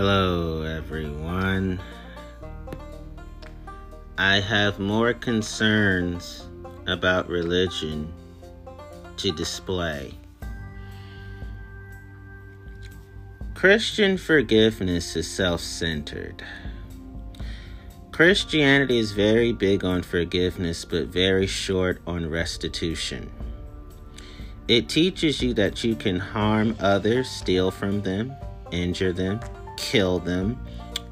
Hello, everyone. I have more concerns about religion to display. Christian forgiveness is self centered. Christianity is very big on forgiveness, but very short on restitution. It teaches you that you can harm others, steal from them, injure them, kill them,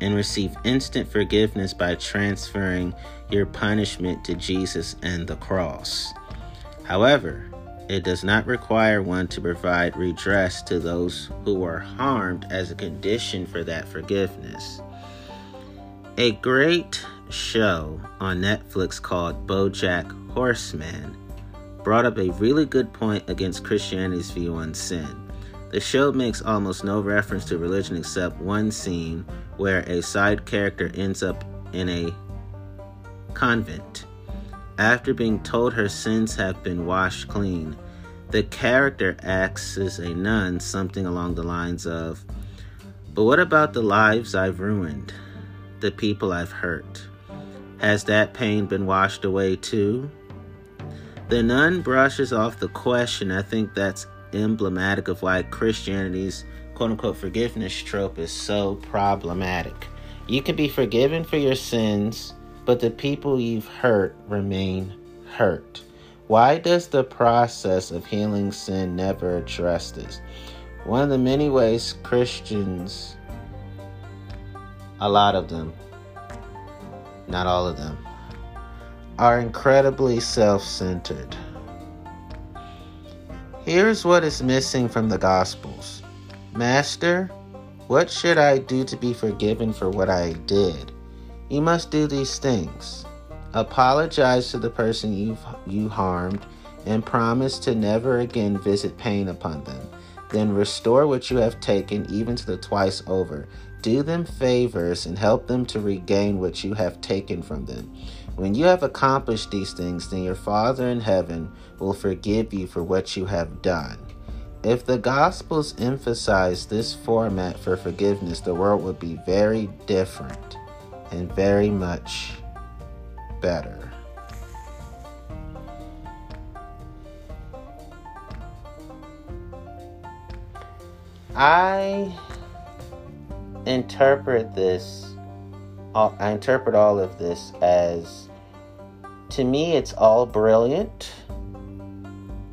and receive instant forgiveness by transferring your punishment to Jesus and the cross. However, it does not require one to provide redress to those who were harmed as a condition for that forgiveness. A great show on Netflix called Bojack Horseman brought up a really good point against Christianity's view on sin. The show makes almost no reference to religion except one scene where a side character ends up in a convent. After being told her sins have been washed clean, the character asks as a nun something along the lines of, But what about the lives I've ruined? The people I've hurt? Has that pain been washed away too? The nun brushes off the question. I think that's emblematic of why Christianity's quote unquote forgiveness trope is so problematic. You can be forgiven for your sins, but the people you've hurt remain hurt. Why does the process of healing sin never address this? One of the many ways Christians, a lot of them, not all of them, are incredibly self centered. Here's what is missing from the Gospels Master, what should I do to be forgiven for what I did? You must do these things. Apologize to the person you've you harmed and promise to never again visit pain upon them. Then restore what you have taken even to the twice over. Do them favors and help them to regain what you have taken from them. When you have accomplished these things, then your Father in heaven will forgive you for what you have done. If the Gospels emphasize this format for forgiveness, the world would be very different and very much better. I interpret this, I interpret all of this as, to me, it's all brilliant,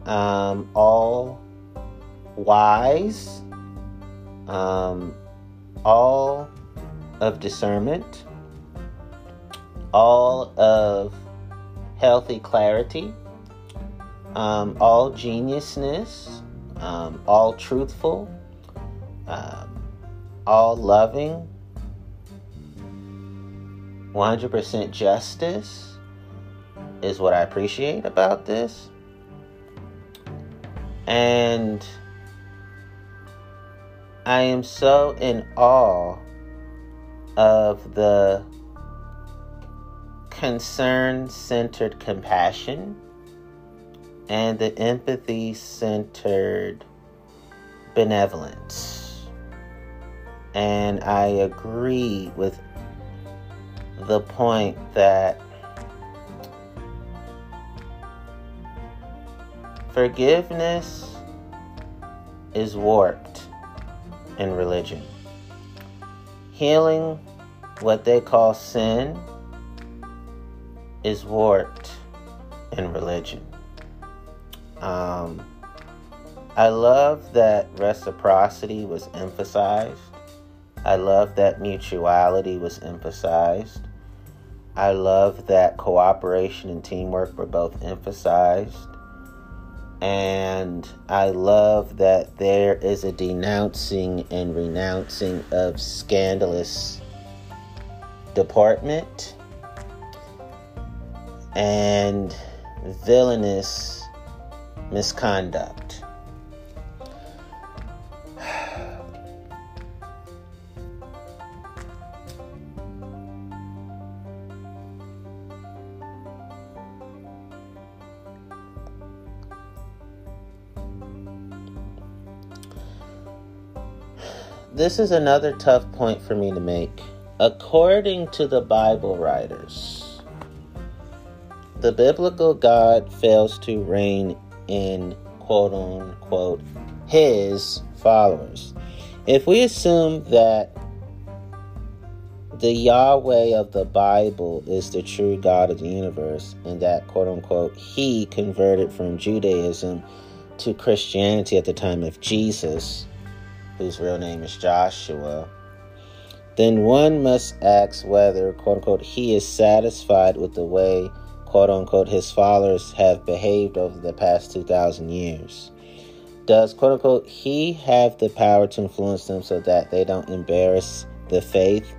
um, all wise, um, all of discernment, all of healthy clarity, um, all geniusness, um, all truthful, um, all loving, 100% justice is what I appreciate about this. And I am so in awe of the concern centered compassion and the empathy centered benevolence. And I agree with the point that forgiveness is warped in religion. Healing what they call sin is warped in religion. Um, I love that reciprocity was emphasized. I love that mutuality was emphasized. I love that cooperation and teamwork were both emphasized. And I love that there is a denouncing and renouncing of scandalous department and villainous misconduct. This is another tough point for me to make. According to the Bible writers, the biblical God fails to reign in quote unquote his followers. If we assume that the Yahweh of the Bible is the true God of the universe, and that quote unquote he converted from Judaism to Christianity at the time of Jesus, whose real name is Joshua, then one must ask whether quote unquote he is satisfied with the way quote unquote his followers have behaved over the past 2,000 years. Does quote unquote he have the power to influence them so that they don't embarrass the faith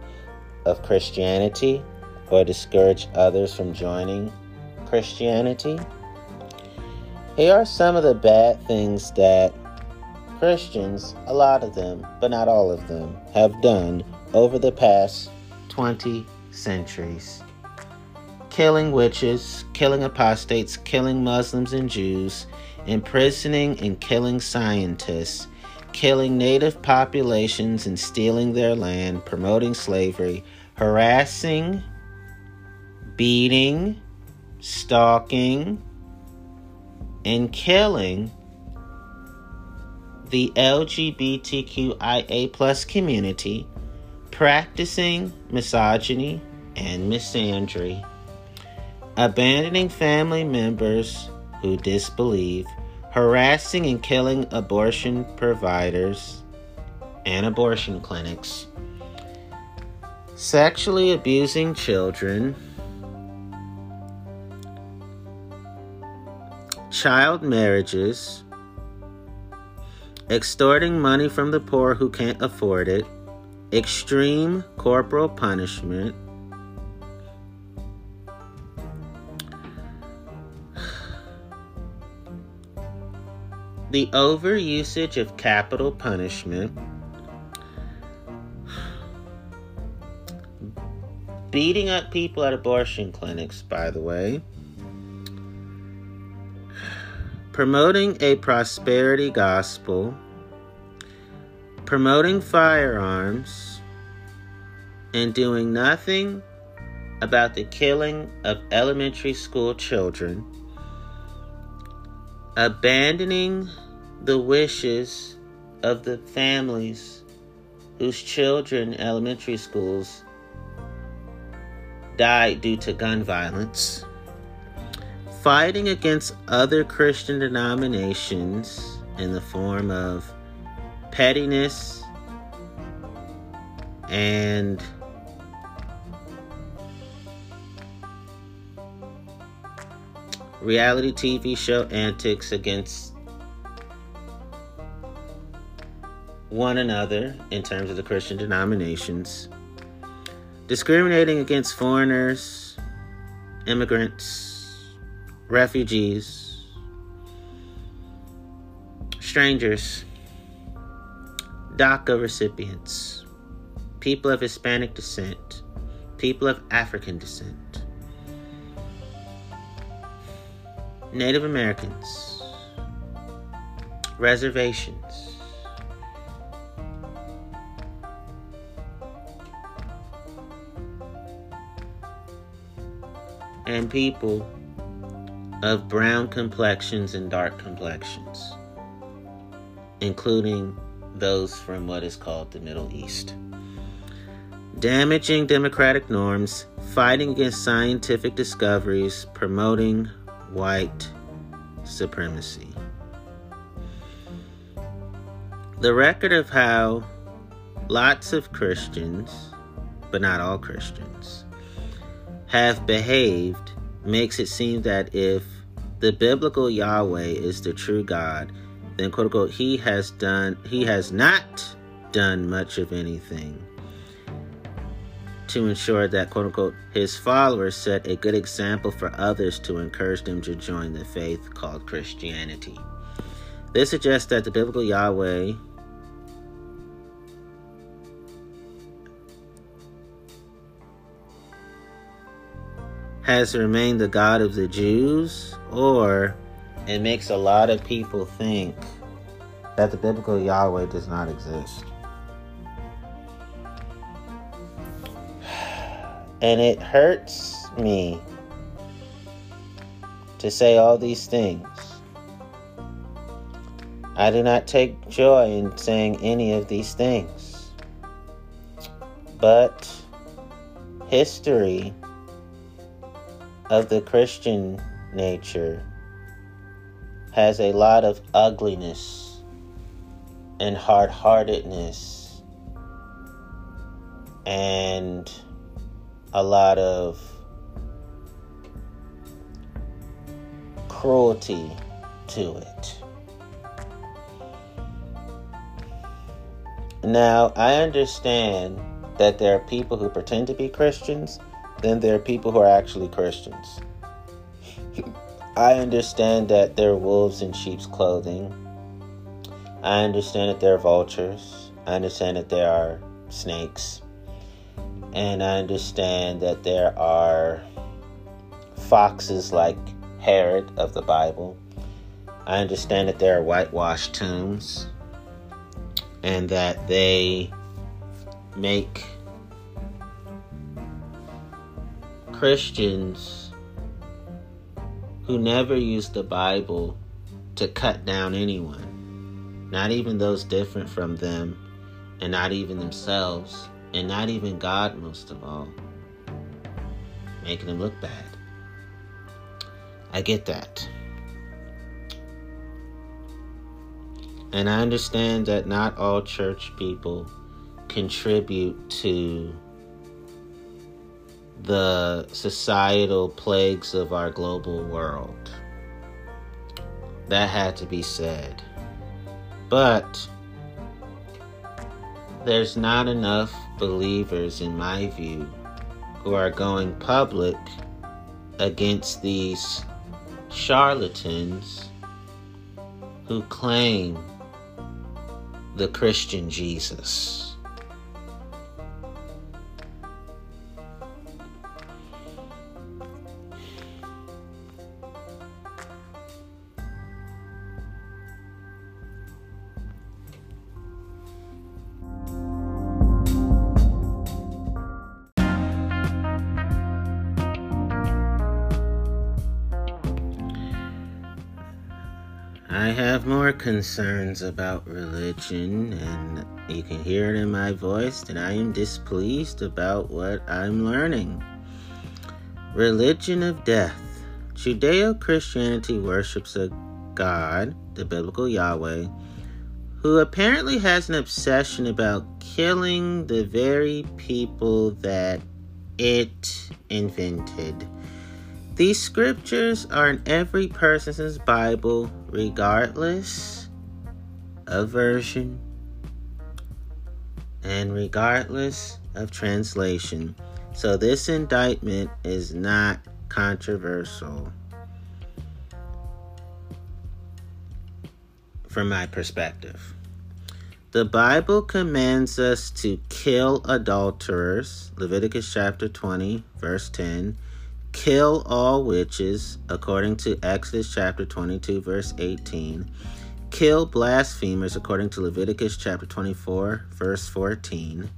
of Christianity or discourage others from joining Christianity? Here are some of the bad things that Christians, a lot of them, but not all of them, have done over the past 20 centuries. Killing witches, killing apostates, killing Muslims and Jews, imprisoning and killing scientists, killing native populations and stealing their land, promoting slavery, harassing, beating, stalking, and killing the LGBTQIA plus community, practicing misogyny and misandry, abandoning family members who disbelieve, harassing and killing abortion providers and abortion clinics, sexually abusing children, child marriages, extorting money from the poor who can't afford it, extreme corporal punishment, the overusage of capital punishment, beating up people at abortion clinics, by the way, promoting a prosperity gospel, promoting firearms, and doing nothing about the killing of elementary school children, abandoning the wishes of the families whose children elementary schools died due to gun violence fighting against other Christian denominations in the form of pettiness and reality TV show antics against one another in terms of the Christian denominations, discriminating against foreigners, immigrants, refugees, strangers, DACA recipients, people of Hispanic descent, people of African descent, Native Americans, reservations. And people of brown complexions and dark complexions, including those from what is called the Middle East. Damaging democratic norms, fighting against scientific discoveries, promoting white supremacy. The record of how lots of Christians, but not all Christians, have behaved makes it seem that if the biblical Yahweh is the true God, then quote unquote he has done he has not done much of anything to ensure that quote unquote his followers set a good example for others to encourage them to join the faith called Christianity. This suggests that the biblical Yahweh has remained the God of the Jews, or it makes a lot of people think that the biblical Yahweh does not exist. And it hurts me to say all these things. I do not take joy in saying any of these things. But history of the Christian nature has a lot of ugliness and hard heartedness and a lot of cruelty to it. Now, I understand that there are people who pretend to be Christians, then there are people who are actually Christians. I understand that there are wolves in sheep's clothing. I understand that there are vultures. I understand that there are snakes. And I understand that there are foxes like Herod of the Bible. I understand that there are whitewashed tombs and that they make Christians who never use the Bible to cut down anyone, not even those different from them, and not even themselves, and not even God, most of all, making them look bad. I get that. And I understand that not all church people contribute to the societal plagues of our global world. That had to be said. But there's not enough believers, in my view, who are going public against these charlatans who claim the Christian Jesus. I have more concerns about religion, and you can hear it in my voice that I am displeased about what I'm learning. Religion of death. Judeo Christianity worships a God, the biblical Yahweh, who apparently has an obsession about killing the very people that it invented. These scriptures are in every person's Bible, regardless of version and regardless of translation. So, this indictment is not controversial from my perspective. The Bible commands us to kill adulterers, Leviticus chapter 20, verse 10 kill all witches, according to Exodus chapter 22, verse 18. Kill blasphemers, according to Leviticus chapter 24, verse 14.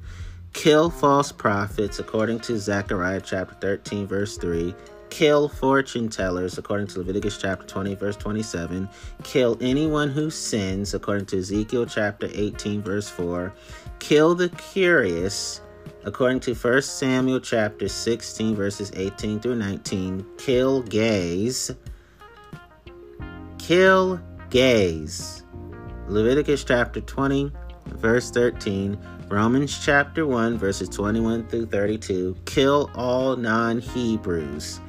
Kill false prophets, according to Zechariah chapter 13, verse 3. Kill fortune tellers, according to Leviticus chapter 20, verse 27. Kill anyone who sins, according to Ezekiel chapter 18, verse 4. Kill the curious, According to 1 Samuel chapter 16 verses 18 through 19, kill gays. Kill gays. Leviticus chapter 20 verse 13, Romans chapter 1 verses 21 through 32, kill all non-Hebrews.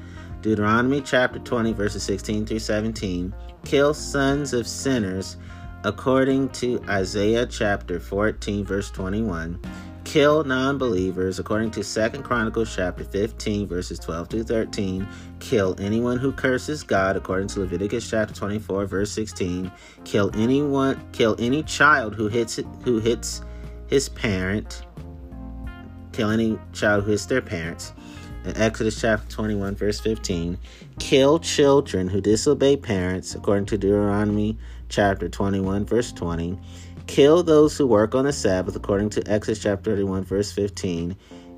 Deuteronomy chapter 20 verses 16 through 17, kill sons of sinners according to Isaiah chapter 14 verse 21 kill non-believers according to Second Chronicles chapter 15 verses 12 to 13 kill anyone who curses God according to Leviticus chapter 24 verse 16 kill anyone kill any child who hits who hits his parent kill any child who hits their parents. In Exodus chapter 21 verse 15 kill children who disobey parents according to Deuteronomy chapter 21 verse 20 Kill those who work on the Sabbath, according to Exodus chapter 31, verse 15.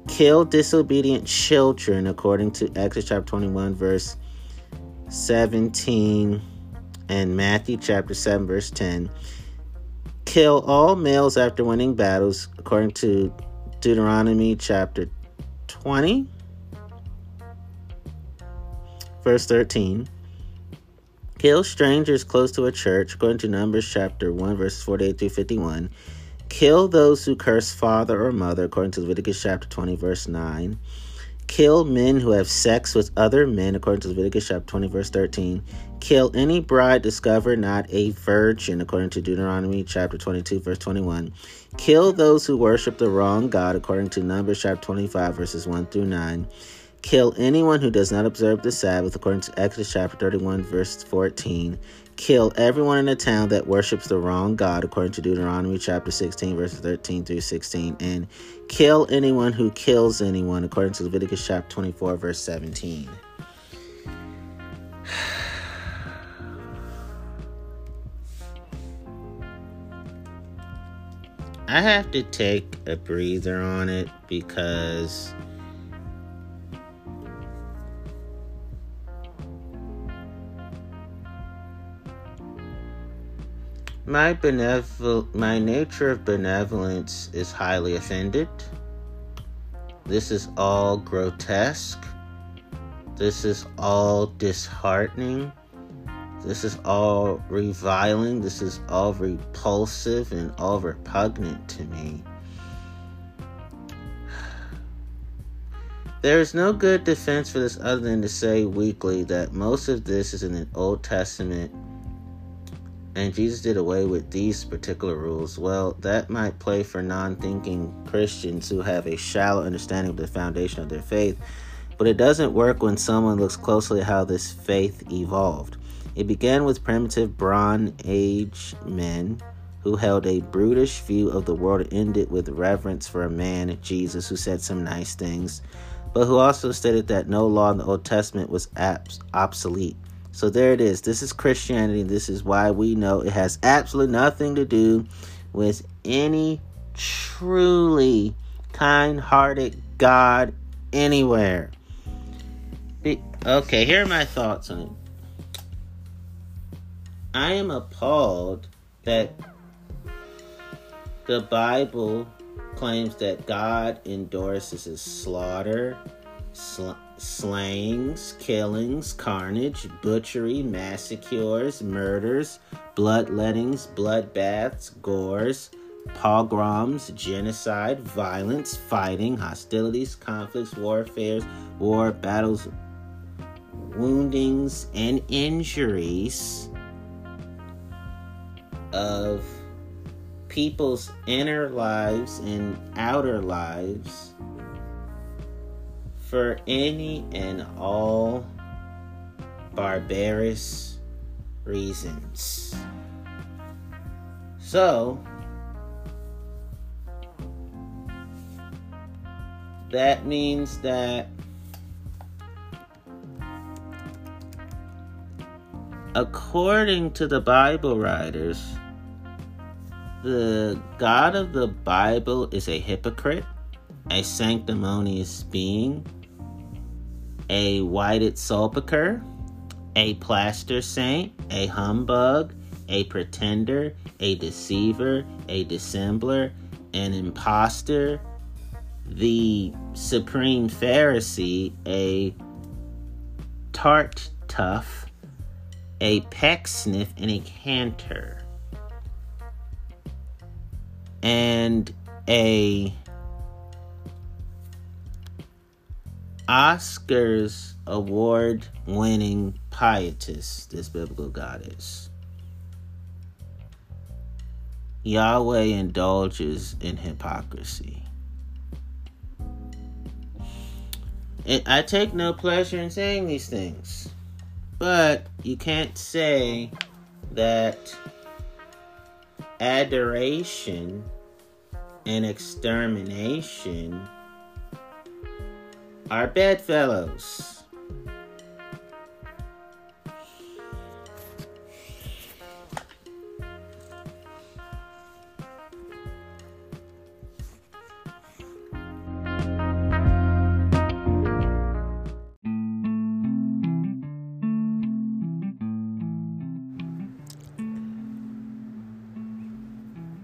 kill disobedient children, according to Exodus chapter 21, verse 17, and Matthew chapter 7, verse 10. Kill all males after winning battles, according to Deuteronomy chapter 20, verse 13. Kill strangers close to a church, according to Numbers chapter 1, verses 48 through 51. Kill those who curse father or mother, according to Leviticus chapter 20, verse 9. Kill men who have sex with other men, according to Leviticus chapter 20, verse 13. Kill any bride discovered not a virgin, according to Deuteronomy chapter 22, verse 21. Kill those who worship the wrong God, according to Numbers chapter 25, verses 1 through 9 Kill anyone who does not observe the Sabbath, according to Exodus chapter 31, verse 14. Kill everyone in the town that worships the wrong God, according to Deuteronomy chapter 16, verses 13 through 16. And kill anyone who kills anyone, according to Leviticus chapter 24, verse 17. I have to take a breather on it because My benevol- my nature of benevolence is highly offended. This is all grotesque. This is all disheartening. This is all reviling. This is all repulsive and all repugnant to me. There is no good defense for this other than to say weakly that most of this is in the Old Testament and Jesus did away with these particular rules, well, that might play for non thinking Christians who have a shallow understanding of the foundation of their faith, but it doesn't work when someone looks closely at how this faith evolved. It began with primitive Bronze Age men who held a brutish view of the world and ended with reverence for a man, Jesus, who said some nice things, but who also stated that no law in the Old Testament was abs- obsolete. So there it is. This is Christianity. This is why we know it has absolutely nothing to do with any truly kind hearted God anywhere. Be- okay, here are my thoughts on it. I am appalled that the Bible claims that God endorses his slaughter, sl- slayings, killings, carnage, butchery, massacres, murders, bloodlettings, bloodbaths, gores, pogroms, genocide, violence, fighting, hostilities, conflicts, warfares, war, battles, woundings, and injuries of people's inner lives and outer lives for any and all barbarous reasons. So, that means that according to the Bible writers, the God of the Bible is a hypocrite, a sanctimonious being, a whited sepulchre, a plaster saint, a humbug, a pretender, a deceiver, a dissembler, an impostor, the supreme Pharisee, a tart tough, a pecksniff, and a canter. And a Oscars award winning pietist, this biblical goddess. Yahweh indulges in hypocrisy. And I take no pleasure in saying these things, but you can't say that adoration and extermination are bedfellows.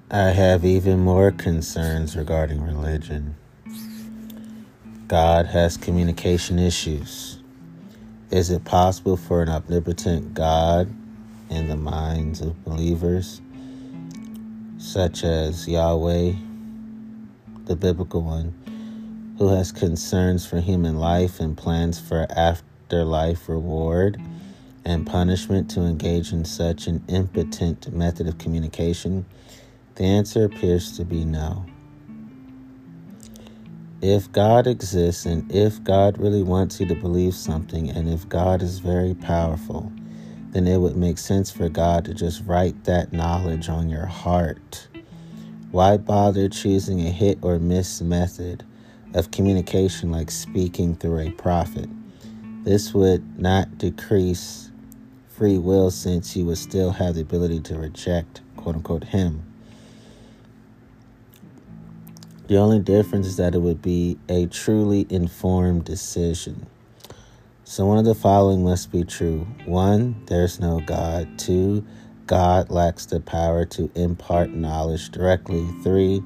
I have even more concerns regarding religion. God has communication issues. Is it possible for an omnipotent God in the minds of believers, such as Yahweh, the biblical one, who has concerns for human life and plans for afterlife reward and punishment to engage in such an impotent method of communication? The answer appears to be no. If God exists and if God really wants you to believe something and if God is very powerful, then it would make sense for God to just write that knowledge on your heart. Why bother choosing a hit or miss method of communication like speaking through a prophet? This would not decrease free will since you would still have the ability to reject, quote unquote, Him. The only difference is that it would be a truly informed decision. So, one of the following must be true. One, there's no God. Two, God lacks the power to impart knowledge directly. Three,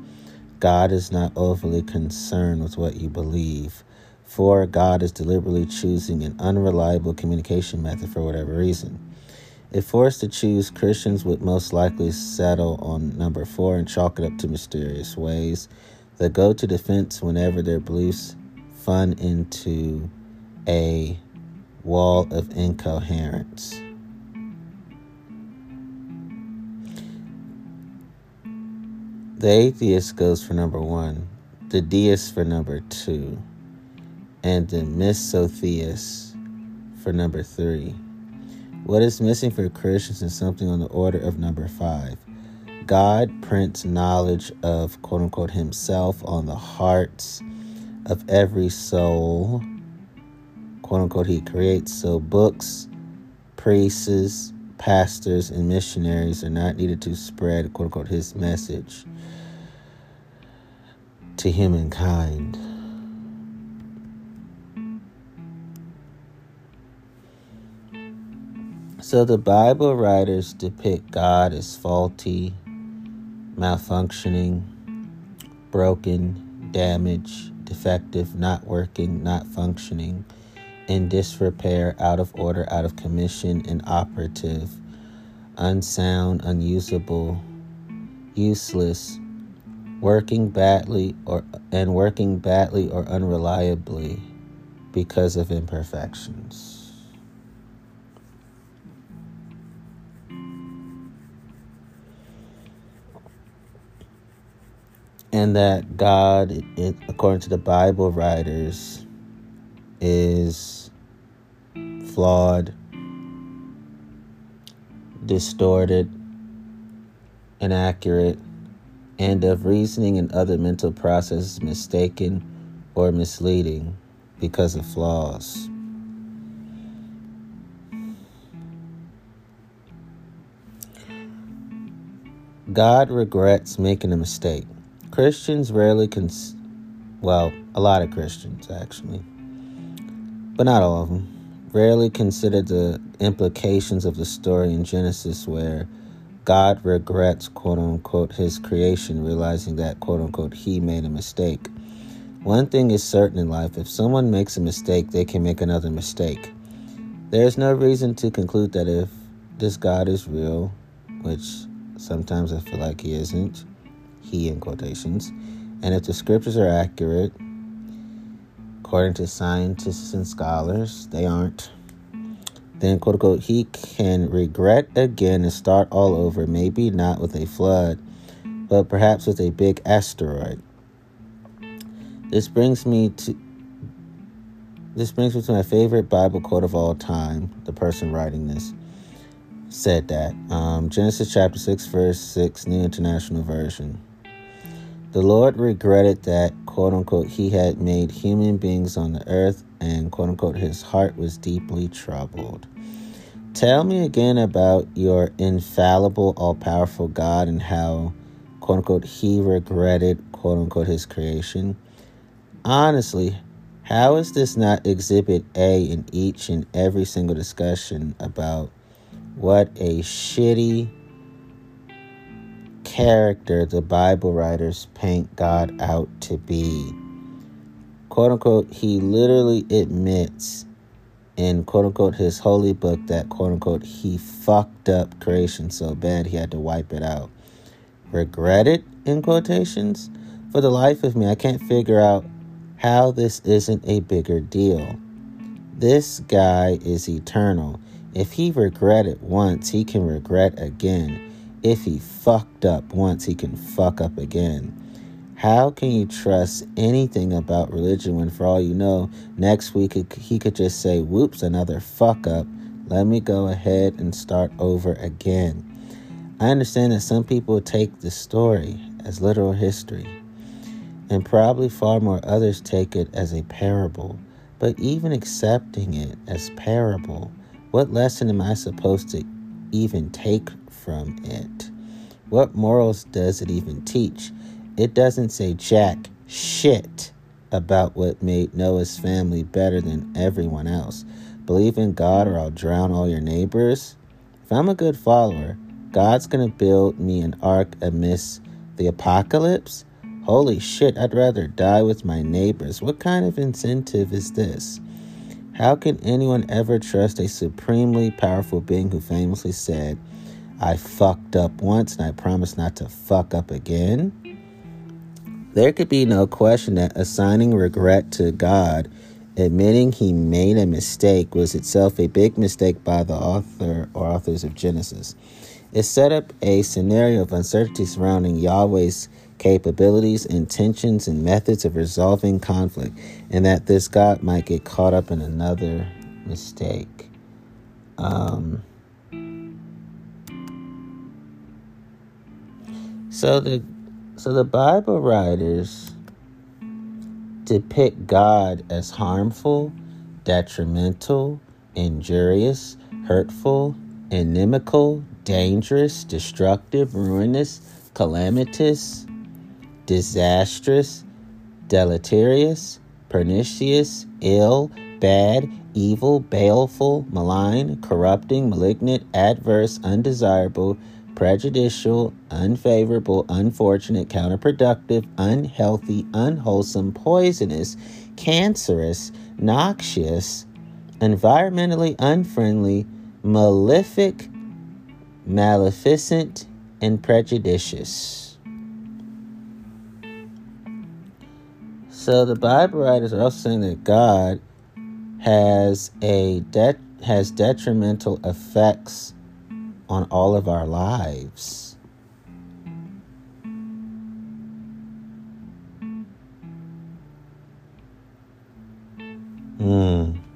God is not overly concerned with what you believe. Four, God is deliberately choosing an unreliable communication method for whatever reason. If forced to choose, Christians would most likely settle on number four and chalk it up to mysterious ways that go to defense whenever their beliefs fun into a wall of incoherence. The atheist goes for number one, the deist for number two, and the misotheist for number three. What is missing for Christians is something on the order of number five. God prints knowledge of quote unquote Himself on the hearts of every soul quote unquote he creates. So books, priests, pastors, and missionaries are not needed to spread quote unquote his message to humankind. So the Bible writers depict God as faulty, malfunctioning, broken, damaged, defective, not working, not functioning in disrepair, out of order, out of commission, inoperative, unsound, unusable, useless, working badly or and working badly or unreliably because of imperfections. And that God, according to the Bible writers, is flawed, distorted, inaccurate, and of reasoning and other mental processes mistaken or misleading because of flaws. God regrets making a mistake. Christians rarely cons well, a lot of Christians actually, but not all of them rarely consider the implications of the story in Genesis where God regrets, quote unquote, his creation, realizing that, quote unquote, he made a mistake. One thing is certain in life if someone makes a mistake, they can make another mistake. There is no reason to conclude that if this God is real, which sometimes I feel like he isn't, he in quotations, and if the scriptures are accurate, according to scientists and scholars, they aren't. Then, quote unquote, he can regret again and start all over, maybe not with a flood, but perhaps with a big asteroid. This brings me to this brings me to my favorite Bible quote of all time. The person writing this said that um, Genesis chapter six, verse six, New International Version. The Lord regretted that, quote unquote, he had made human beings on the earth and, quote unquote, his heart was deeply troubled. Tell me again about your infallible, all powerful God and how, quote unquote, he regretted, quote unquote, his creation. Honestly, how is this not exhibit A in each and every single discussion about what a shitty character the Bible writers paint God out to be. Quote unquote, he literally admits in quote unquote his holy book that quote unquote he fucked up creation so bad he had to wipe it out. Regret it in quotations? For the life of me, I can't figure out how this isn't a bigger deal. This guy is eternal. If he regretted once, he can regret again. If he fucked up once, he can fuck up again. How can you trust anything about religion when, for all you know, next week he could just say, whoops, another fuck up. Let me go ahead and start over again. I understand that some people take the story as literal history, and probably far more others take it as a parable. But even accepting it as parable, what lesson am I supposed to even take from it? What morals does it even teach? It doesn't say jack shit about what made Noah's family better than everyone else. Believe in God or I'll drown all your neighbors. If I'm a good follower, God's going to build me an ark amidst the apocalypse? Holy shit, I'd rather die with my neighbors. What kind of incentive is this? How can anyone ever trust a supremely powerful being who famously said, I fucked up once and I promise not to fuck up again? There could be no question that assigning regret to God, admitting he made a mistake, was itself a big mistake by the author or authors of Genesis. It set up a scenario of uncertainty surrounding Yahweh's capabilities, intentions, and methods of resolving conflict, and that this God might get caught up in another mistake. Um, so the so the Bible writers depict God as harmful, detrimental, injurious, hurtful, inimical, dangerous, destructive, ruinous, calamitous, disastrous, deleterious, pernicious, ill, bad, evil, baleful, malign, corrupting, malignant, adverse, undesirable, prejudicial, unfavorable, unfortunate, counterproductive, unhealthy, unwholesome, poisonous, cancerous, noxious, environmentally unfriendly, malefic, maleficent, and prejudicious. So the Bible writers are also saying that God has a de- has detrimental effects on all of our lives. Hmm.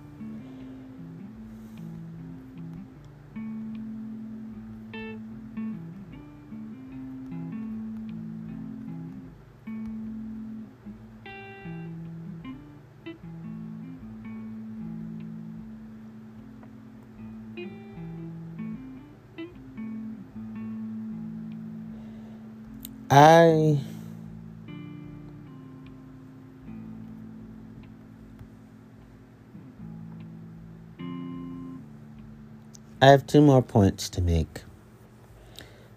I I have two more points to make.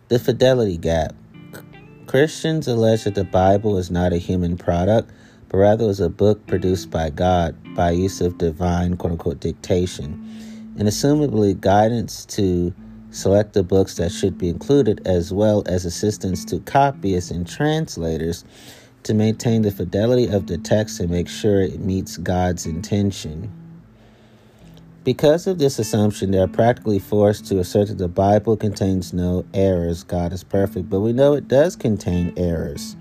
The fidelity gap. Christians allege that the Bible is not a human product, but rather is a book produced by God by use of divine quote unquote dictation, and assumably guidance to select the books that should be included, as well as assistance to copyists and translators to maintain the fidelity of the text and make sure it meets God's intention. Because of this assumption, they are practically forced to assert that the Bible contains no errors. God is perfect, but we know it does contain errors.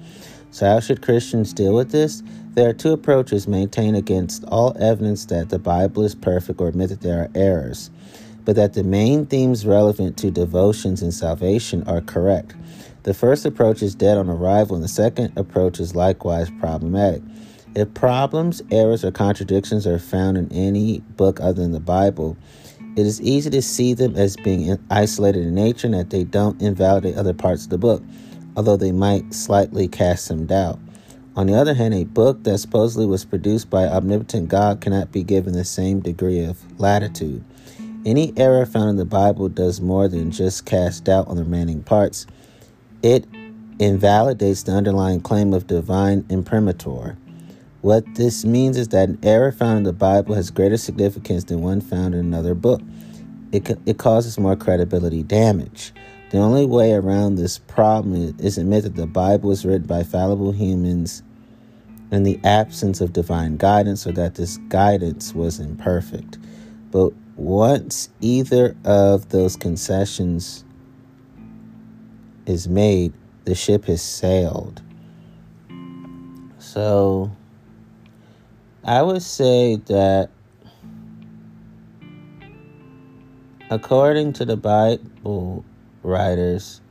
So, how should Christians deal with this? There are two approaches maintain against all evidence that the Bible is perfect or admit that there are errors but that the main themes relevant to devotions and salvation are correct. The first approach is dead on arrival, and the second approach is likewise problematic. If problems, errors, or contradictions are found in any book other than the Bible, it is easy to see them as being isolated in nature and that they don't invalidate other parts of the book, although they might slightly cast some doubt. On the other hand, a book that supposedly was produced by omnipotent God cannot be given the same degree of latitude. Any error found in the Bible does more than just cast doubt on the remaining parts. It invalidates the underlying claim of divine imprimatur. What this means is that an error found in the Bible has greater significance than one found in another book. It, it causes more credibility damage. The only way around this problem is, is admit that the Bible was written by fallible humans in the absence of divine guidance, or that this guidance was imperfect. But once either of those concessions is made, the ship has sailed. So, I would say that according to the Bible writers,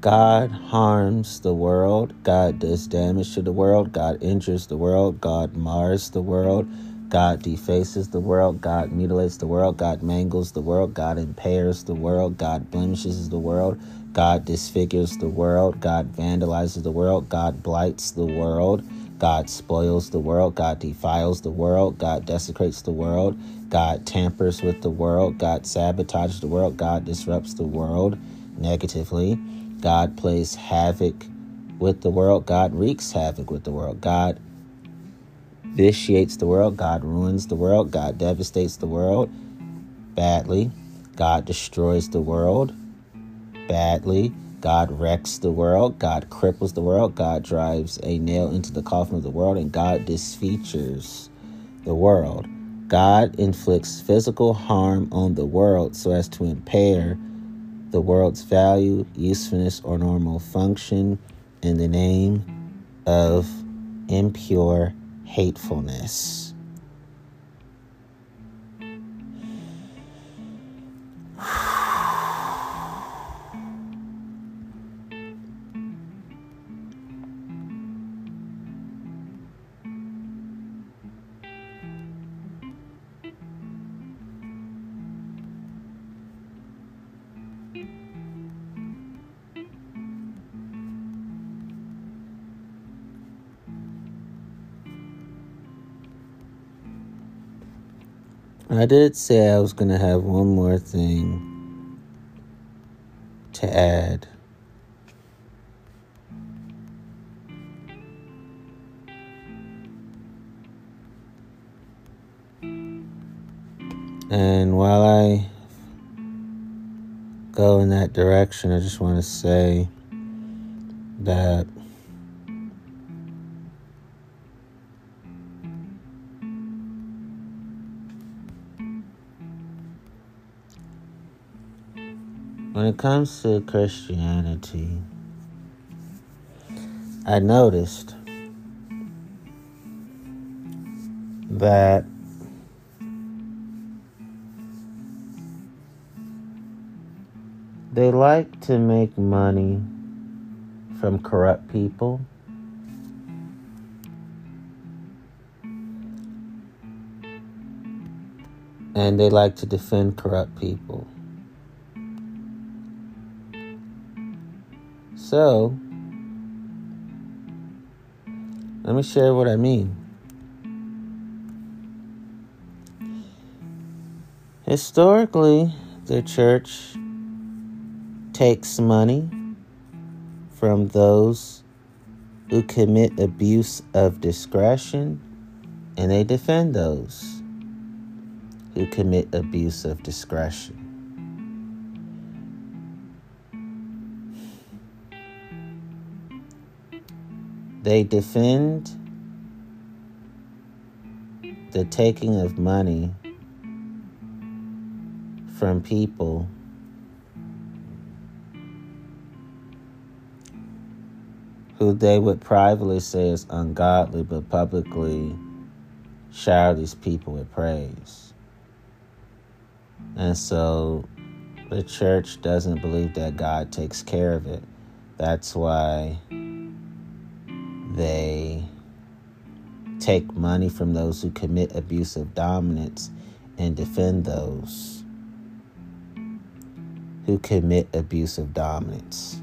God harms the world, God does damage to the world, God injures the world, God mars the world, God defaces the world, God mutilates the world, God mangles the world, God impairs the world, God blemishes the world, God disfigures the world, God vandalizes the world, God blights the world. God spoils the world. God defiles the world. God desecrates the world. God tampers with the world. God sabotages the world. God disrupts the world negatively. God plays havoc with the world. God wreaks havoc with the world. God vitiates the world. God ruins the world. God devastates the world badly. God destroys the world badly. God wrecks the world, God cripples the world, God drives a nail into the coffin of the world, and God disfeatures the world. God inflicts physical harm on the world so as to impair the world's value, usefulness, or normal function in the name of impure hatefulness. I did say I was going to have one more thing to add. And while I go in that direction, I just want to say that when it comes to Christianity, I noticed that they like to make money from corrupt people. And they like to defend corrupt people. So, let me share what I mean. Historically, the church takes money from those who commit abuse of discretion and they defend those who commit abuse of discretion. They defend the taking of money from people who they would privately say is ungodly, but publicly shower these people with praise. And so the church doesn't believe that God takes care of it. That's why they take money from those who commit abusive dominance and defend those who commit abusive dominance.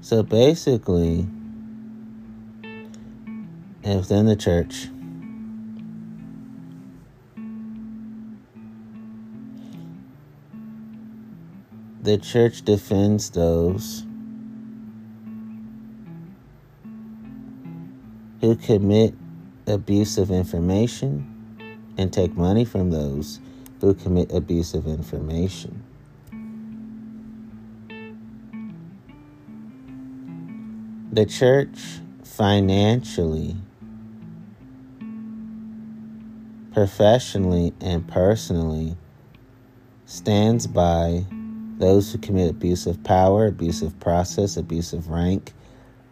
So basically, within the church, the church defends those who commit abuse of information and take money from those who commit abuse of information. The church financially, professionally, and personally stands by those who commit abuse of power, abuse of process, abuse of rank,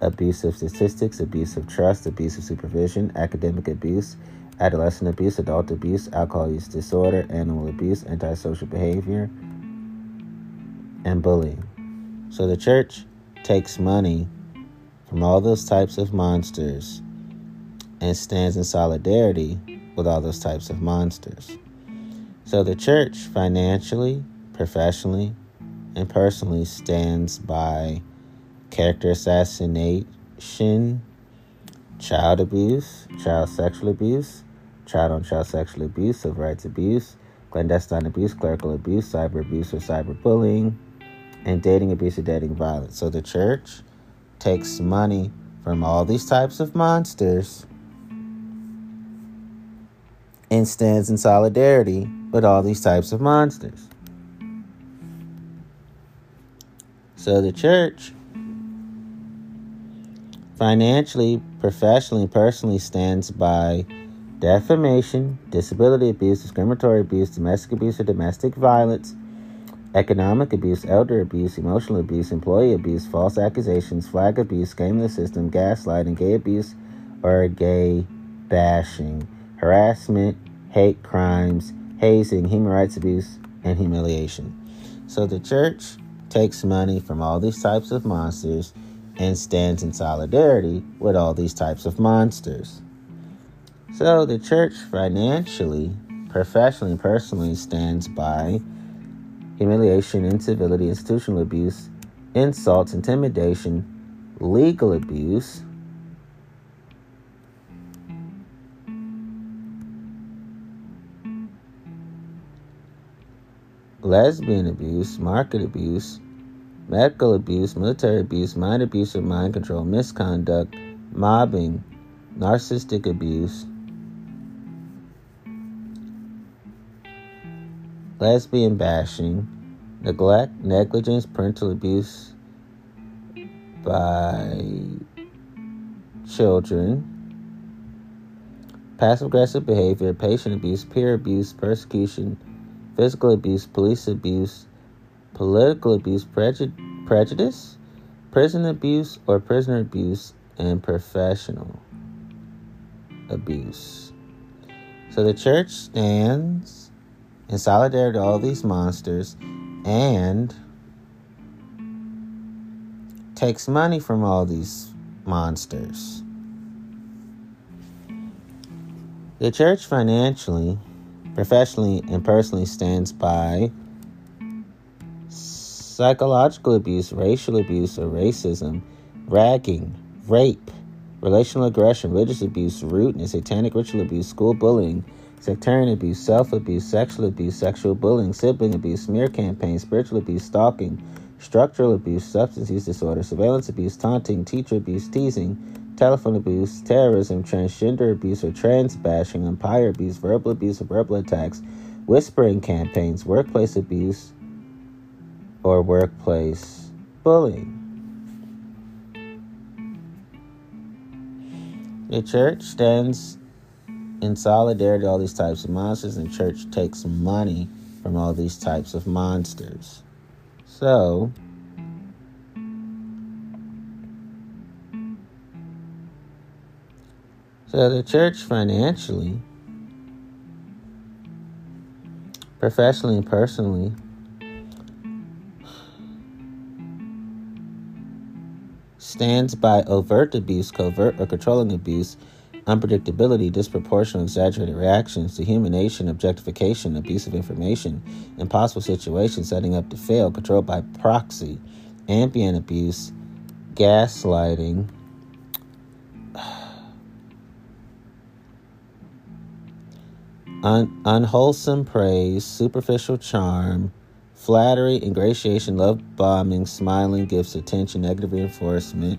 abuse of statistics, abuse of trust, abuse of supervision, academic abuse, adolescent abuse, adult abuse, alcohol use disorder, animal abuse, antisocial behavior, and bullying. So the church takes money from all those types of monsters and stands in solidarity with all those types of monsters. So the church financially, professionally, and personally stands by character assassination, child abuse, child sexual abuse, child on child sexual abuse, civil rights abuse, clandestine abuse, clerical abuse, cyber abuse or cyberbullying, and dating abuse or dating violence. So the church takes money from all these types of monsters and stands in solidarity with all these types of monsters. So the church financially, professionally, personally stands by defamation, disability abuse, discriminatory abuse, domestic abuse or domestic violence, economic abuse, elder abuse, emotional abuse, employee abuse, false accusations, flag abuse, gaming the system, gaslighting, gay abuse or gay bashing, harassment, hate crimes, hazing, human rights abuse, and humiliation. So the church takes money from all these types of monsters and stands in solidarity with all these types of monsters. So the church financially, professionally, personally stands by humiliation, incivility, institutional abuse, insults, intimidation, legal abuse, lesbian abuse, market abuse, medical abuse, military abuse, mind abuse or mind control, misconduct, mobbing, narcissistic abuse, lesbian bashing, neglect, negligence, parental abuse by children, passive aggressive behavior, patient abuse, peer abuse, persecution, physical abuse, police abuse, political abuse, prejud- prejudice, prison abuse or prisoner abuse, and professional abuse. So the church stands in solidarity to all these monsters and takes money from all these monsters. The church financially, professionally, and personally stands by psychological abuse, racial abuse or racism, ragging, rape, relational aggression, religious abuse, rudeness, satanic ritual abuse, school bullying, sectarian abuse, self abuse, sexual abuse, sexual bullying, sibling abuse, smear campaigns, spiritual abuse, stalking, structural abuse, substance use disorder, surveillance abuse, taunting, teacher abuse, teasing, telephone abuse, terrorism, transgender abuse or trans bashing, umpire abuse, verbal abuse or verbal attacks, whispering campaigns, workplace abuse or workplace bullying. The church stands in solidarity all these types of monsters, and church takes money from all these types of monsters. So, so the church financially, professionally, and personally, stands by overt abuse, covert or controlling abuse unpredictability, disproportionate, exaggerated reactions, dehumanization, objectification, abuse of information, impossible situations setting up to fail, controlled by proxy, ambient abuse, gaslighting, un- unwholesome praise, superficial charm, flattery, ingratiation, love bombing, smiling, gifts, attention, negative reinforcement,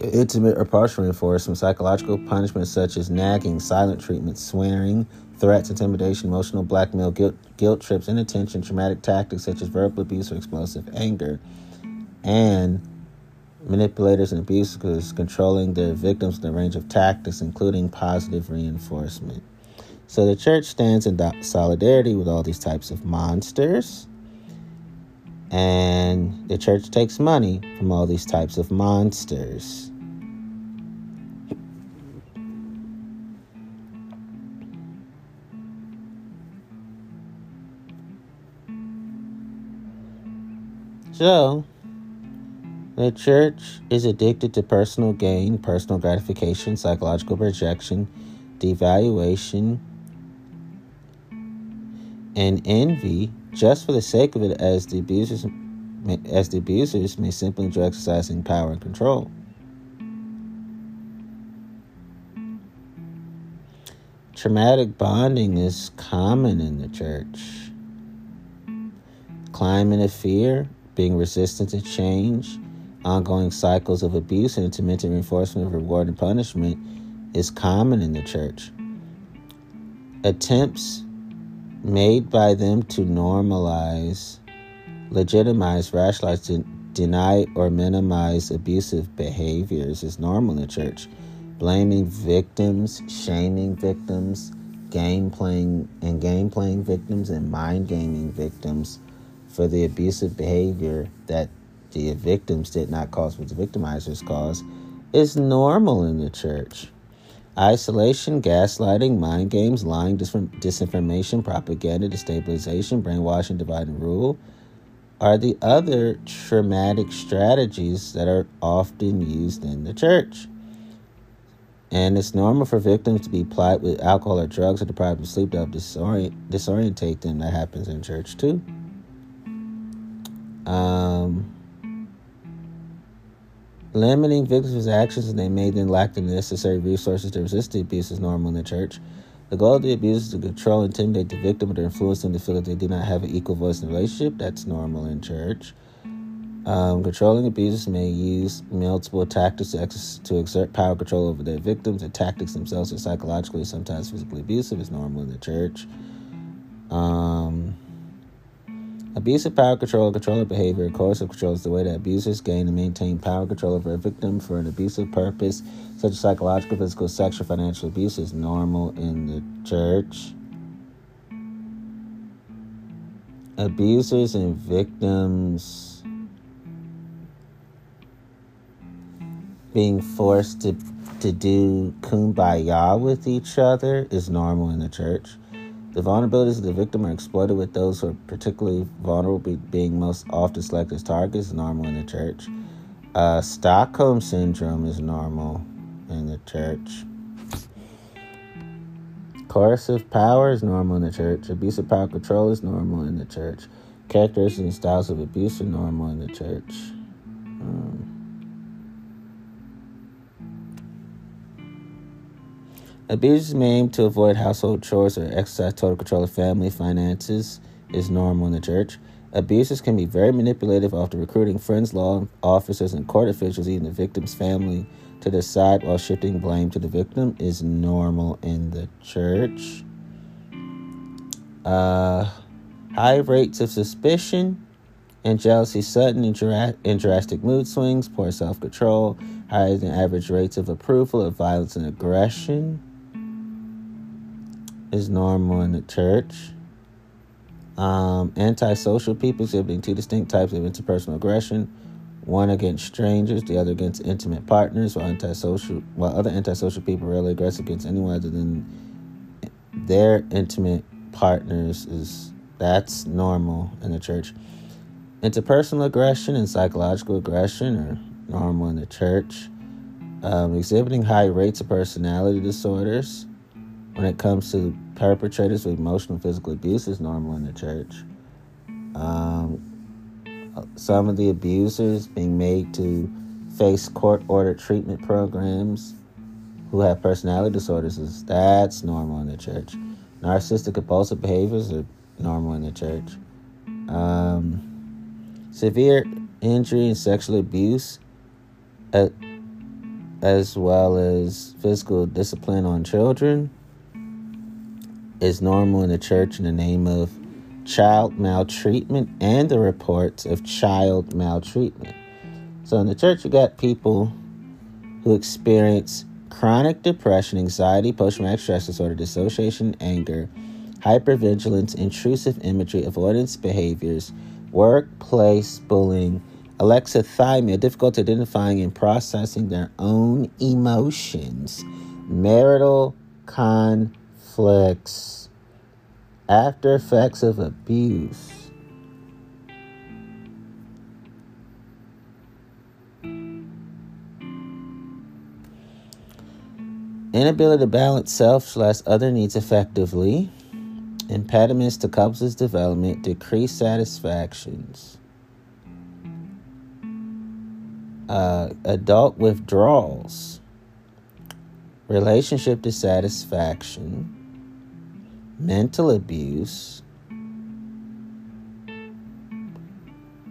intimate or partial reinforcement, psychological punishment such as nagging, silent treatment, swearing, threats, intimidation, emotional blackmail, guilt, guilt trips, inattention, traumatic tactics such as verbal abuse or explosive anger, and manipulators and abusers controlling their victims in a range of tactics, including positive reinforcement. So the church stands in solidarity with all these types of monsters. And the church takes money from all these types of monsters. So, the church is addicted to personal gain, personal gratification, psychological projection, devaluation, and envy just for the sake of it as the abusers as the abusers may simply enjoy exercising power and control. Traumatic bonding is common in the church. Climate of fear, being resistant to change, ongoing cycles of abuse and intermittent reinforcement of reward and punishment is common in the church. Attempts made by them to normalize, legitimize, rationalize, de- deny, or minimize abusive behaviors is normal in the church. Blaming victims, shaming victims, game playing and game playing victims and mind gaming victims for the abusive behavior that the victims did not cause, but the victimizers caused, is normal in the church. Isolation, gaslighting, mind games, lying, dis- disinformation, propaganda, destabilization, brainwashing, divide and rule are the other traumatic strategies that are often used in the church. And it's normal for victims to be plied with alcohol or drugs or deprived of sleep to help disorient, disorientate them. That happens in church too. Um, Limiting victims' actions and they may then lack the necessary resources to resist the abuse is normal in the church. The goal of the abuse is to control, intimidate the victim, or influence them to feel that they do not have an equal voice in the relationship. That's normal in church. Um, controlling abusers may use multiple tactics to, ex- to exert power control over their victims. The tactics themselves are psychologically, sometimes physically abusive. Is normal in the church. Um, Abusive power control, control of behavior, coercive control is the way that abusers gain and maintain power control over a victim for an abusive purpose, such as psychological, physical, sexual, financial abuse, is normal in the church. Abusers and victims being forced to, to do kumbaya with each other is normal in the church. The vulnerabilities of the victim are exploited with those who are particularly vulnerable being most often selected as targets, normal in the church. Uh, Stockholm syndrome is normal in the church. Coercive power is normal in the church. Abusive power control is normal in the church. Characteristics and styles of abuse are normal in the church. Um, Abuse may aim to avoid household chores or exercise total control of family finances is normal in the church. Abuses can be very manipulative, often recruiting friends, law officers, and court officials, even the victim's family, to their side while shifting blame to the victim is normal in the church. Uh, high rates of suspicion and jealousy, sudden and, and drastic mood swings, poor self control, higher than average rates of approval of violence and aggression is normal in the church. Um, antisocial people exhibiting two distinct types of interpersonal aggression one against strangers, the other against intimate partners, while antisocial while other antisocial people rarely aggressive against anyone other than their intimate partners is that's normal in the church. Interpersonal aggression and psychological aggression are normal in the church. Um, exhibiting high rates of personality disorders when it comes to perpetrators of emotional and physical abuse is normal in the church. Um, some of the abusers being made to face court ordered treatment programs who have personality disorders is that's normal in the church. Narcissistic compulsive behaviors are normal in the church. um, severe injury and sexual abuse, uh, as well as physical discipline on children, is normal in the church in the name of child maltreatment and the reports of child maltreatment. So in the church, you got people who experience chronic depression, anxiety, post traumatic stress disorder, dissociation, anger, hypervigilance, intrusive imagery, avoidance behaviors, workplace bullying, alexithymia, difficulty identifying and processing their own emotions, marital conflicts, after effects of abuse. Inability to balance self slash other needs effectively, impediments to couples development, decreased satisfactions, uh, adult withdrawals, relationship dissatisfaction, mental abuse,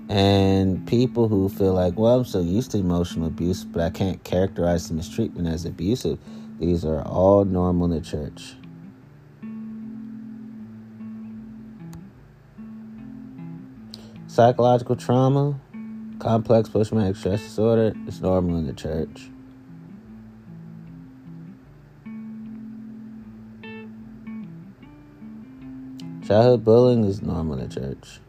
and people who feel like, well, I'm so used to emotional abuse, but I can't characterize the mistreatment as abusive. These are all normal in the church. Psychological trauma, complex post traumatic stress disorder is normal in the church. Childhood bullying is normal in church.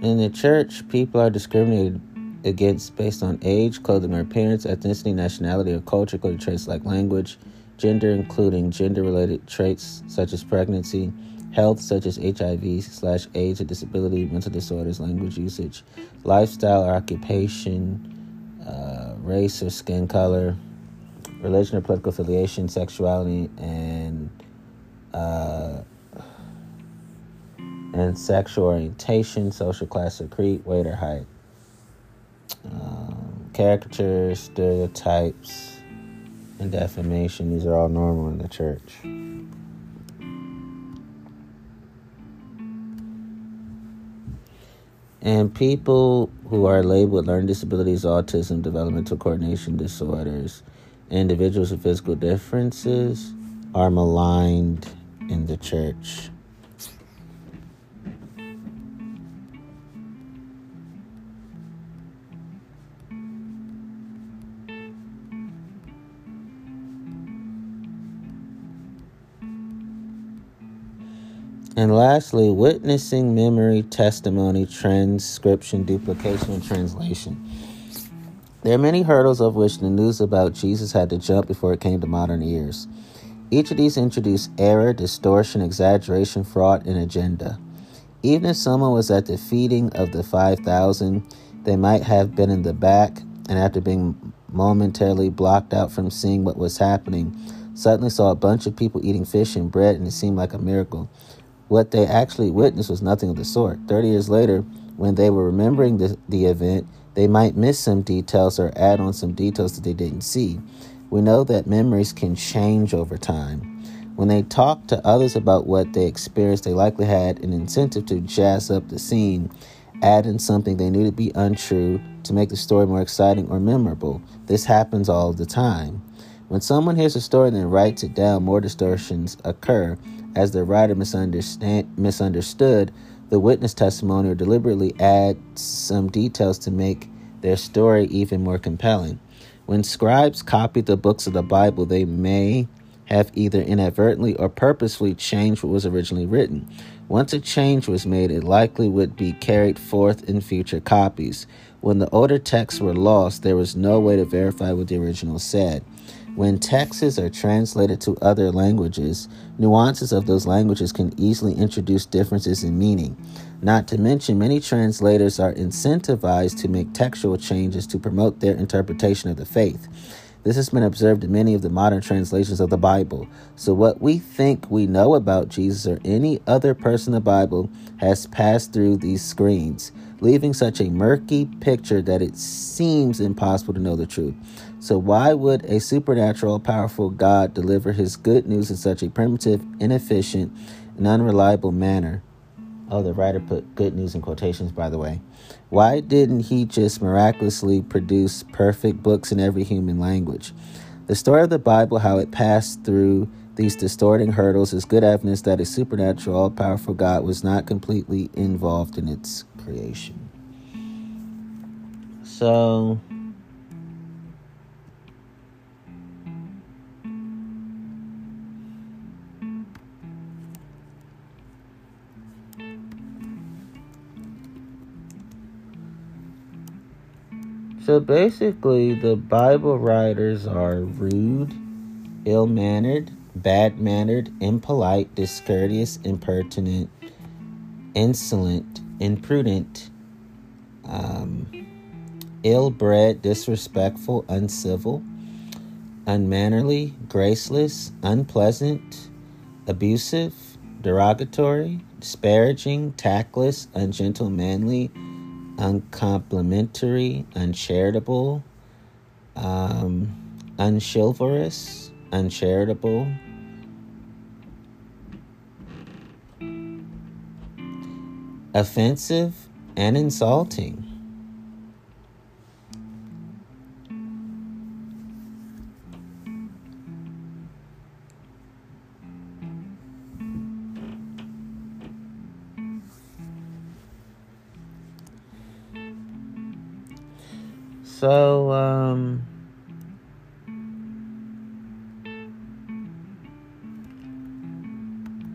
In the church, people are discriminated against based on age, clothing or appearance, ethnicity, nationality, or culture, cultural traits like language, gender, including gender related traits such as pregnancy, health, such as HIV slash AIDS or disability, mental disorders, language usage, lifestyle or occupation, uh, race or skin color, religion or political affiliation, sexuality, and uh, and sexual orientation, social class or creed, weight or height. Um, caricatures, stereotypes, and defamation, these are all normal in the church. And people who are labeled with learning disabilities, autism, developmental coordination disorders, individuals with physical differences are maligned in the church. And lastly, witnessing memory, testimony, transcription, duplication, and translation. There are many hurdles of which the news about Jesus had to jump before it came to modern ears. Each of these introduced error, distortion, exaggeration, fraud, and agenda. Even if someone was at the feeding of the 5,000, they might have been in the back and after being momentarily blocked out from seeing what was happening, suddenly saw a bunch of people eating fish and bread and it seemed like a miracle. What they actually witnessed was nothing of the sort. Thirty years later, when they were remembering the, the event, they might miss some details or add on some details that they didn't see. We know that memories can change over time. When they talked to others about what they experienced, they likely had an incentive to jazz up the scene, add in something they knew to be untrue to make the story more exciting or memorable. This happens all the time. When someone hears a story and then writes it down, more distortions occur as the writer misunderstood the witness testimony or deliberately add some details to make their story even more compelling. When scribes copied the books of the Bible, they may have either inadvertently or purposefully changed what was originally written. Once a change was made, it likely would be carried forth in future copies. When the older texts were lost, there was no way to verify what the original said. When texts are translated to other languages, nuances of those languages can easily introduce differences in meaning. Not to mention, many translators are incentivized to make textual changes to promote their interpretation of the faith. This has been observed in many of the modern translations of the Bible. So, what we think we know about Jesus or any other person in the Bible has passed through these screens, leaving such a murky picture that it seems impossible to know the truth. So, why would a supernatural, powerful God deliver his good news in such a primitive, inefficient, and unreliable manner? Oh, the writer put good news in quotations, by the way. Why didn't he just miraculously produce perfect books in every human language? The story of the Bible, how it passed through these distorting hurdles, is good evidence that a supernatural, all powerful God was not completely involved in its creation. So, So basically, the Bible writers are rude, ill mannered, bad mannered, impolite, discourteous, impertinent, insolent, imprudent, um, ill bred, disrespectful, uncivil, unmannerly, graceless, unpleasant, abusive, derogatory, disparaging, tactless, ungentlemanly uncomplimentary, uncharitable, um, unchivalrous, uncharitable. Offensive and insulting. So, um,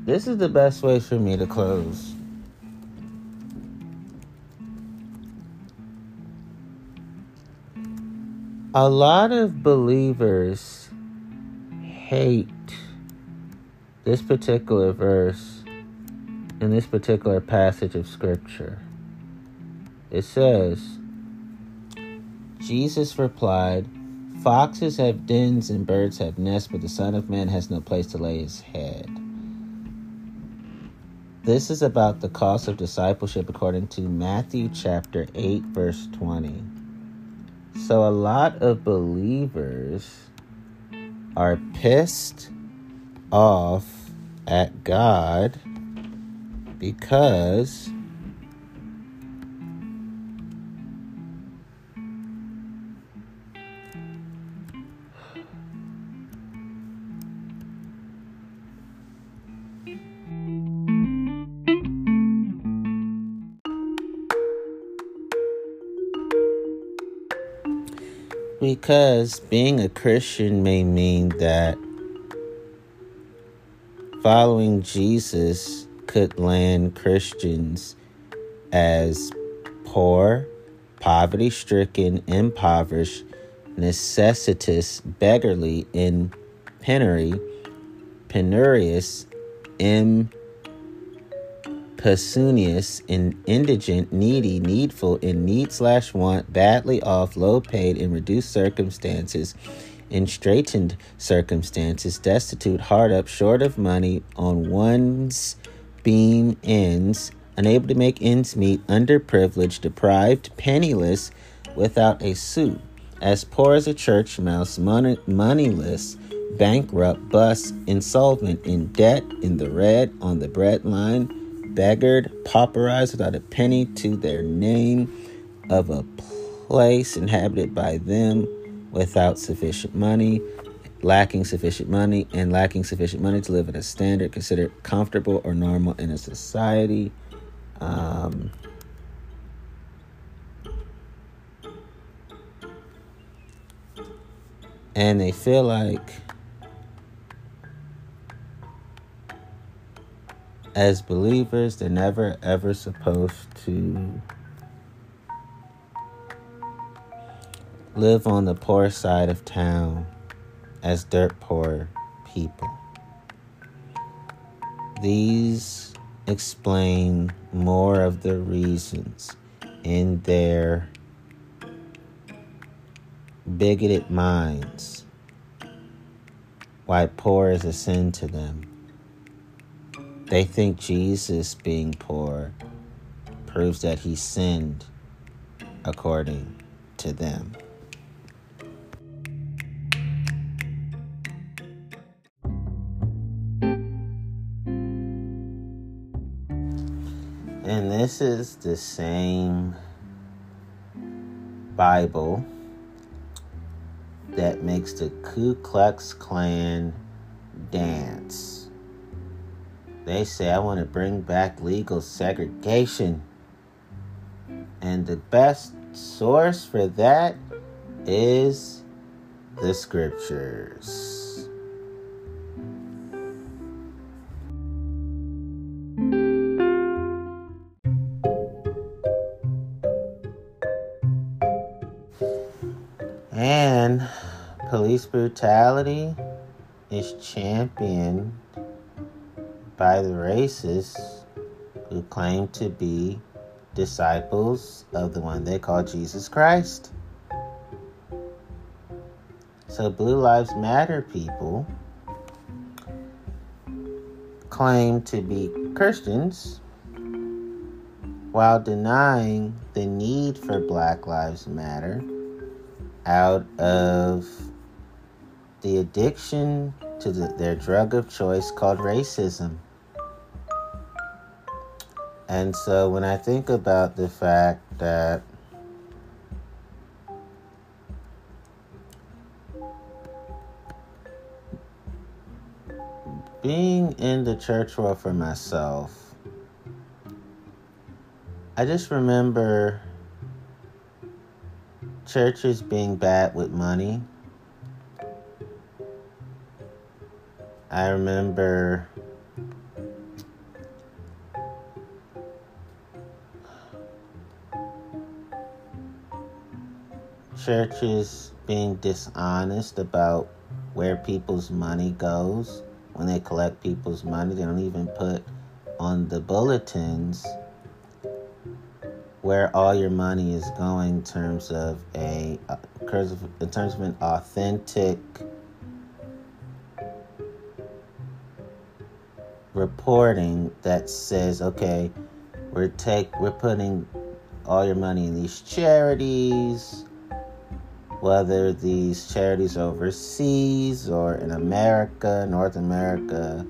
this is the best way for me to close. A lot of believers hate this particular verse in this particular passage of Scripture. It says, Jesus replied, Foxes have dens and birds have nests, but the Son of Man has no place to lay his head. This is about the cost of discipleship according to Matthew chapter 8, verse 20. So, a lot of believers are pissed off at God because Because being a Christian may mean that following Jesus could land Christians as poor, poverty stricken, impoverished, necessitous, beggarly, in penury, penurious, im Pesunious, in indigent, needy, needful, in need slash want, badly off, low paid, in reduced circumstances, in straitened circumstances, destitute, hard up, short of money, on one's beam ends, unable to make ends meet, underprivileged, deprived, penniless, without a suit, as poor as a church mouse, money, moneyless, bankrupt, bust, insolvent, in debt, in the red, on the bread line beggared, pauperized without a penny to their name, of a place inhabited by them without sufficient money, lacking sufficient money, and lacking sufficient money to live at a standard considered comfortable or normal in a society. Um, and they feel like as believers, they're never ever supposed to live on the poor side of town as dirt poor people. These explain more of the reasons in their bigoted minds why poor is a sin to them. They think Jesus being poor proves that he sinned according to them. And this is the same Bible that makes the Ku Klux Klan dance. They say, I want to bring back legal segregation. And the best source for that is the scriptures. And police brutality is championed by the racists who claim to be disciples of the one they call Jesus Christ. So, Blue Lives Matter people claim to be Christians while denying the need for Black Lives Matter out of the addiction to the, their drug of choice called racism. And so when I think about the fact that being in the church world for myself, I just remember churches being bad with money. I remember churches being dishonest about where people's money goes. When they collect people's money, they don't even put on the bulletins where all your money is going in terms of a uh, in terms of an authentic reporting that says okay we're take we're putting all your money in these charities whether these charities overseas or in America, North America,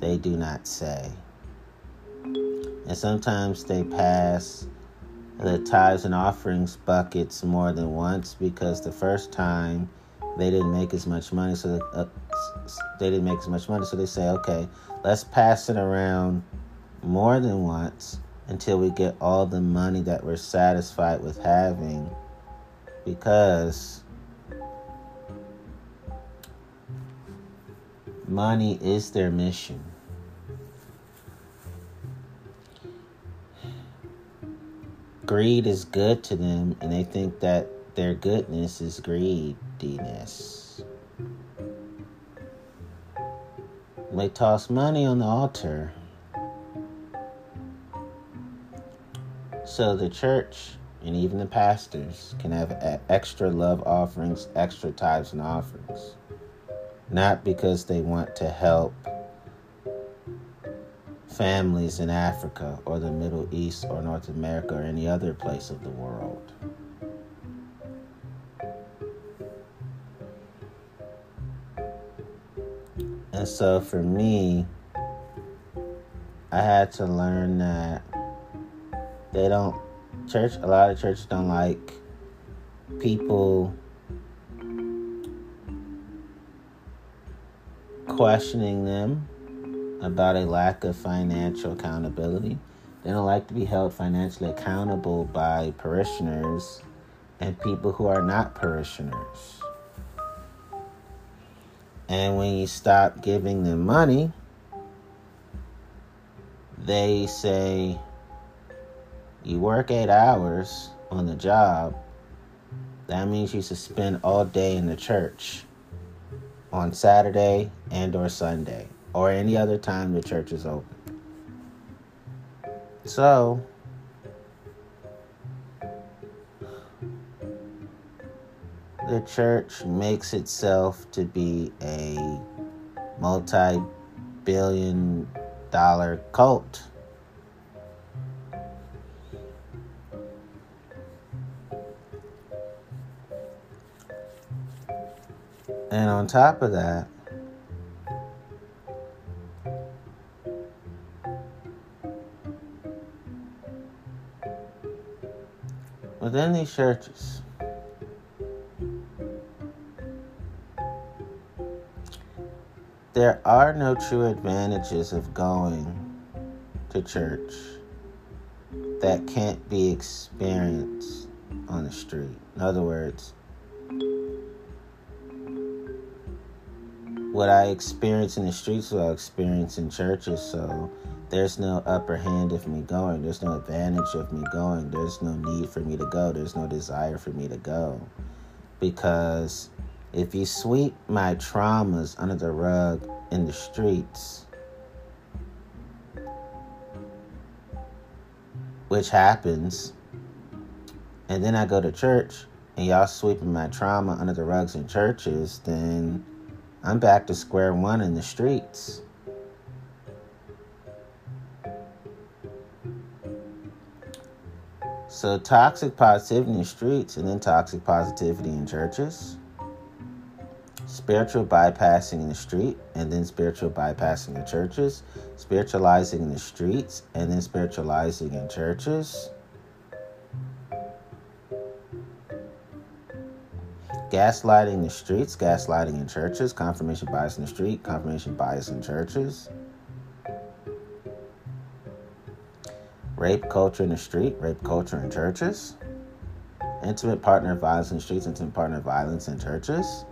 they do not say. And sometimes they pass the tithes and offerings buckets more than once because the first time they didn't make as much money, so uh, they didn't make as much money. So they say, okay, let's pass it around more than once until we get all the money that we're satisfied with having because money is their mission. greed is good to them and they think that their goodness is greediness. They toss money on the altar. So the church and even the pastors can have extra love offerings, extra tithes and offerings. Not because they want to help families in Africa or the Middle East or North America or any other place of the world. And so for me, I had to learn that they don't, church, a lot of churches don't like people questioning them about a lack of financial accountability. They don't like to be held financially accountable by parishioners and people who are not parishioners. And when you stop giving them money, they say you work eight hours on the job. That means you should spend all day in the church on Saturday and or Sunday or any other time the church is open. So, the church makes itself to be a multi billion dollar cult. And on top of that, within these churches, there are no true advantages of going to church that can't be experienced on the street. In other words, what I experience in the streets, what I experience in churches. So there's no upper hand of me going. There's no advantage of me going. There's no need for me to go. There's no desire for me to go. Because if you sweep my traumas under the rug in the streets, which happens, and then I go to church and y'all sweeping my trauma under the rugs in churches, then I'm back to square one in the streets. So, toxic positivity in streets and then toxic positivity in churches. Spiritual bypassing in the street and then spiritual bypassing in churches. Spiritualizing in the streets and then spiritualizing in churches. gaslighting in the streets, gaslighting in churches, confirmation bias in the street, confirmation bias in churches, rape culture in the street, rape culture in churches, intimate partner violence in the streets, intimate partner violence in churches.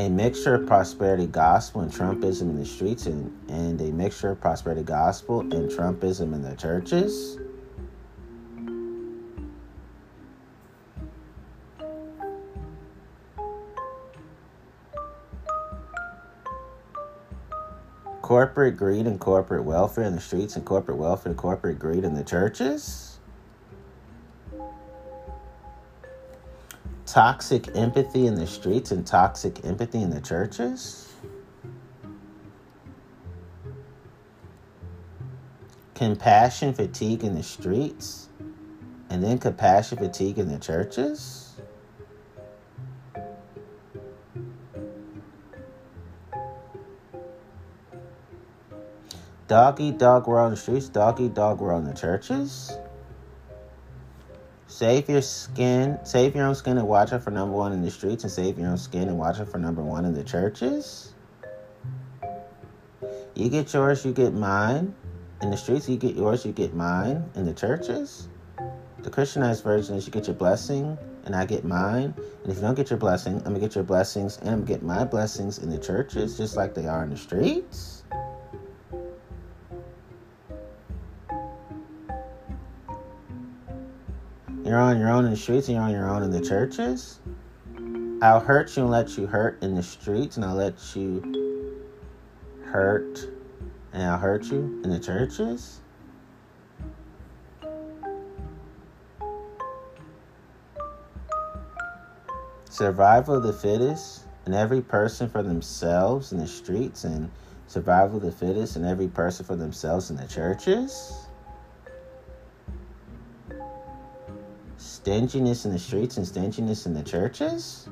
A mixture of prosperity gospel and Trumpism in the streets, and, and a mixture of prosperity gospel and Trumpism in the churches. corporate greed and corporate welfare in the streets and corporate welfare and corporate greed in the churches. Toxic empathy in the streets and toxic empathy in the churches. Compassion fatigue in the streets and then compassion fatigue in the churches. Doggy dog world in the streets, doggy dog world in the churches. Save your skin, save your own skin and watch out for number one in the streets, and save your own skin and watch out for number one in the churches. You get yours, you get mine. In the streets, you get yours, you get mine. In the churches, the Christianized version is you get your blessing and I get mine. And if you don't get your blessing, I'm gonna get your blessings and I'm gonna get my blessings in the churches just like they are in the streets. You're on your own in the streets and you're on your own in the churches. I'll hurt you and let you hurt in the streets, and I'll let you hurt and I'll hurt you in the churches. Survival of the fittest, and every person for themselves in the streets, and survival of the fittest, and every person for themselves in the churches. Stinginess in the streets and stinginess in the churches?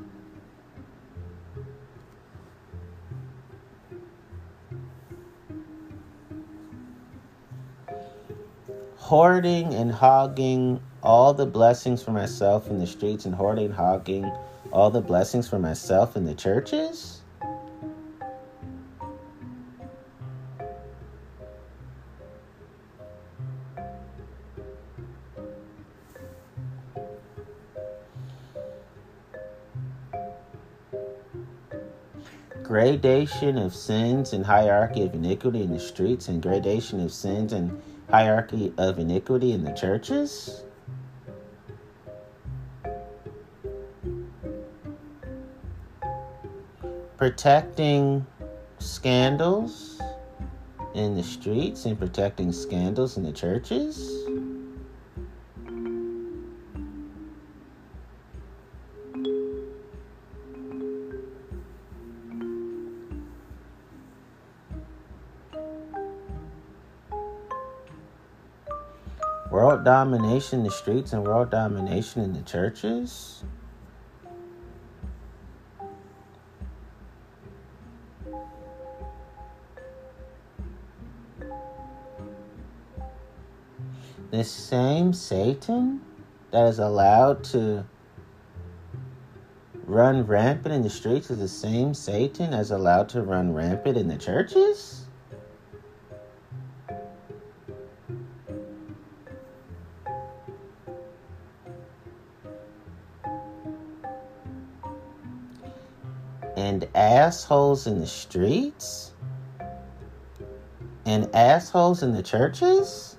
Hoarding and hogging all the blessings for myself in the streets and hoarding hogging all the blessings for myself in the churches? Gradation of sins and hierarchy of iniquity in the streets and gradation of sins and hierarchy of iniquity in the churches? Protecting scandals in the streets and protecting scandals in the churches? Domination in the streets and world domination in the churches? The same Satan that is allowed to run rampant in the streets is the same Satan as allowed to run rampant in the churches? Assholes in the streets and assholes in the churches?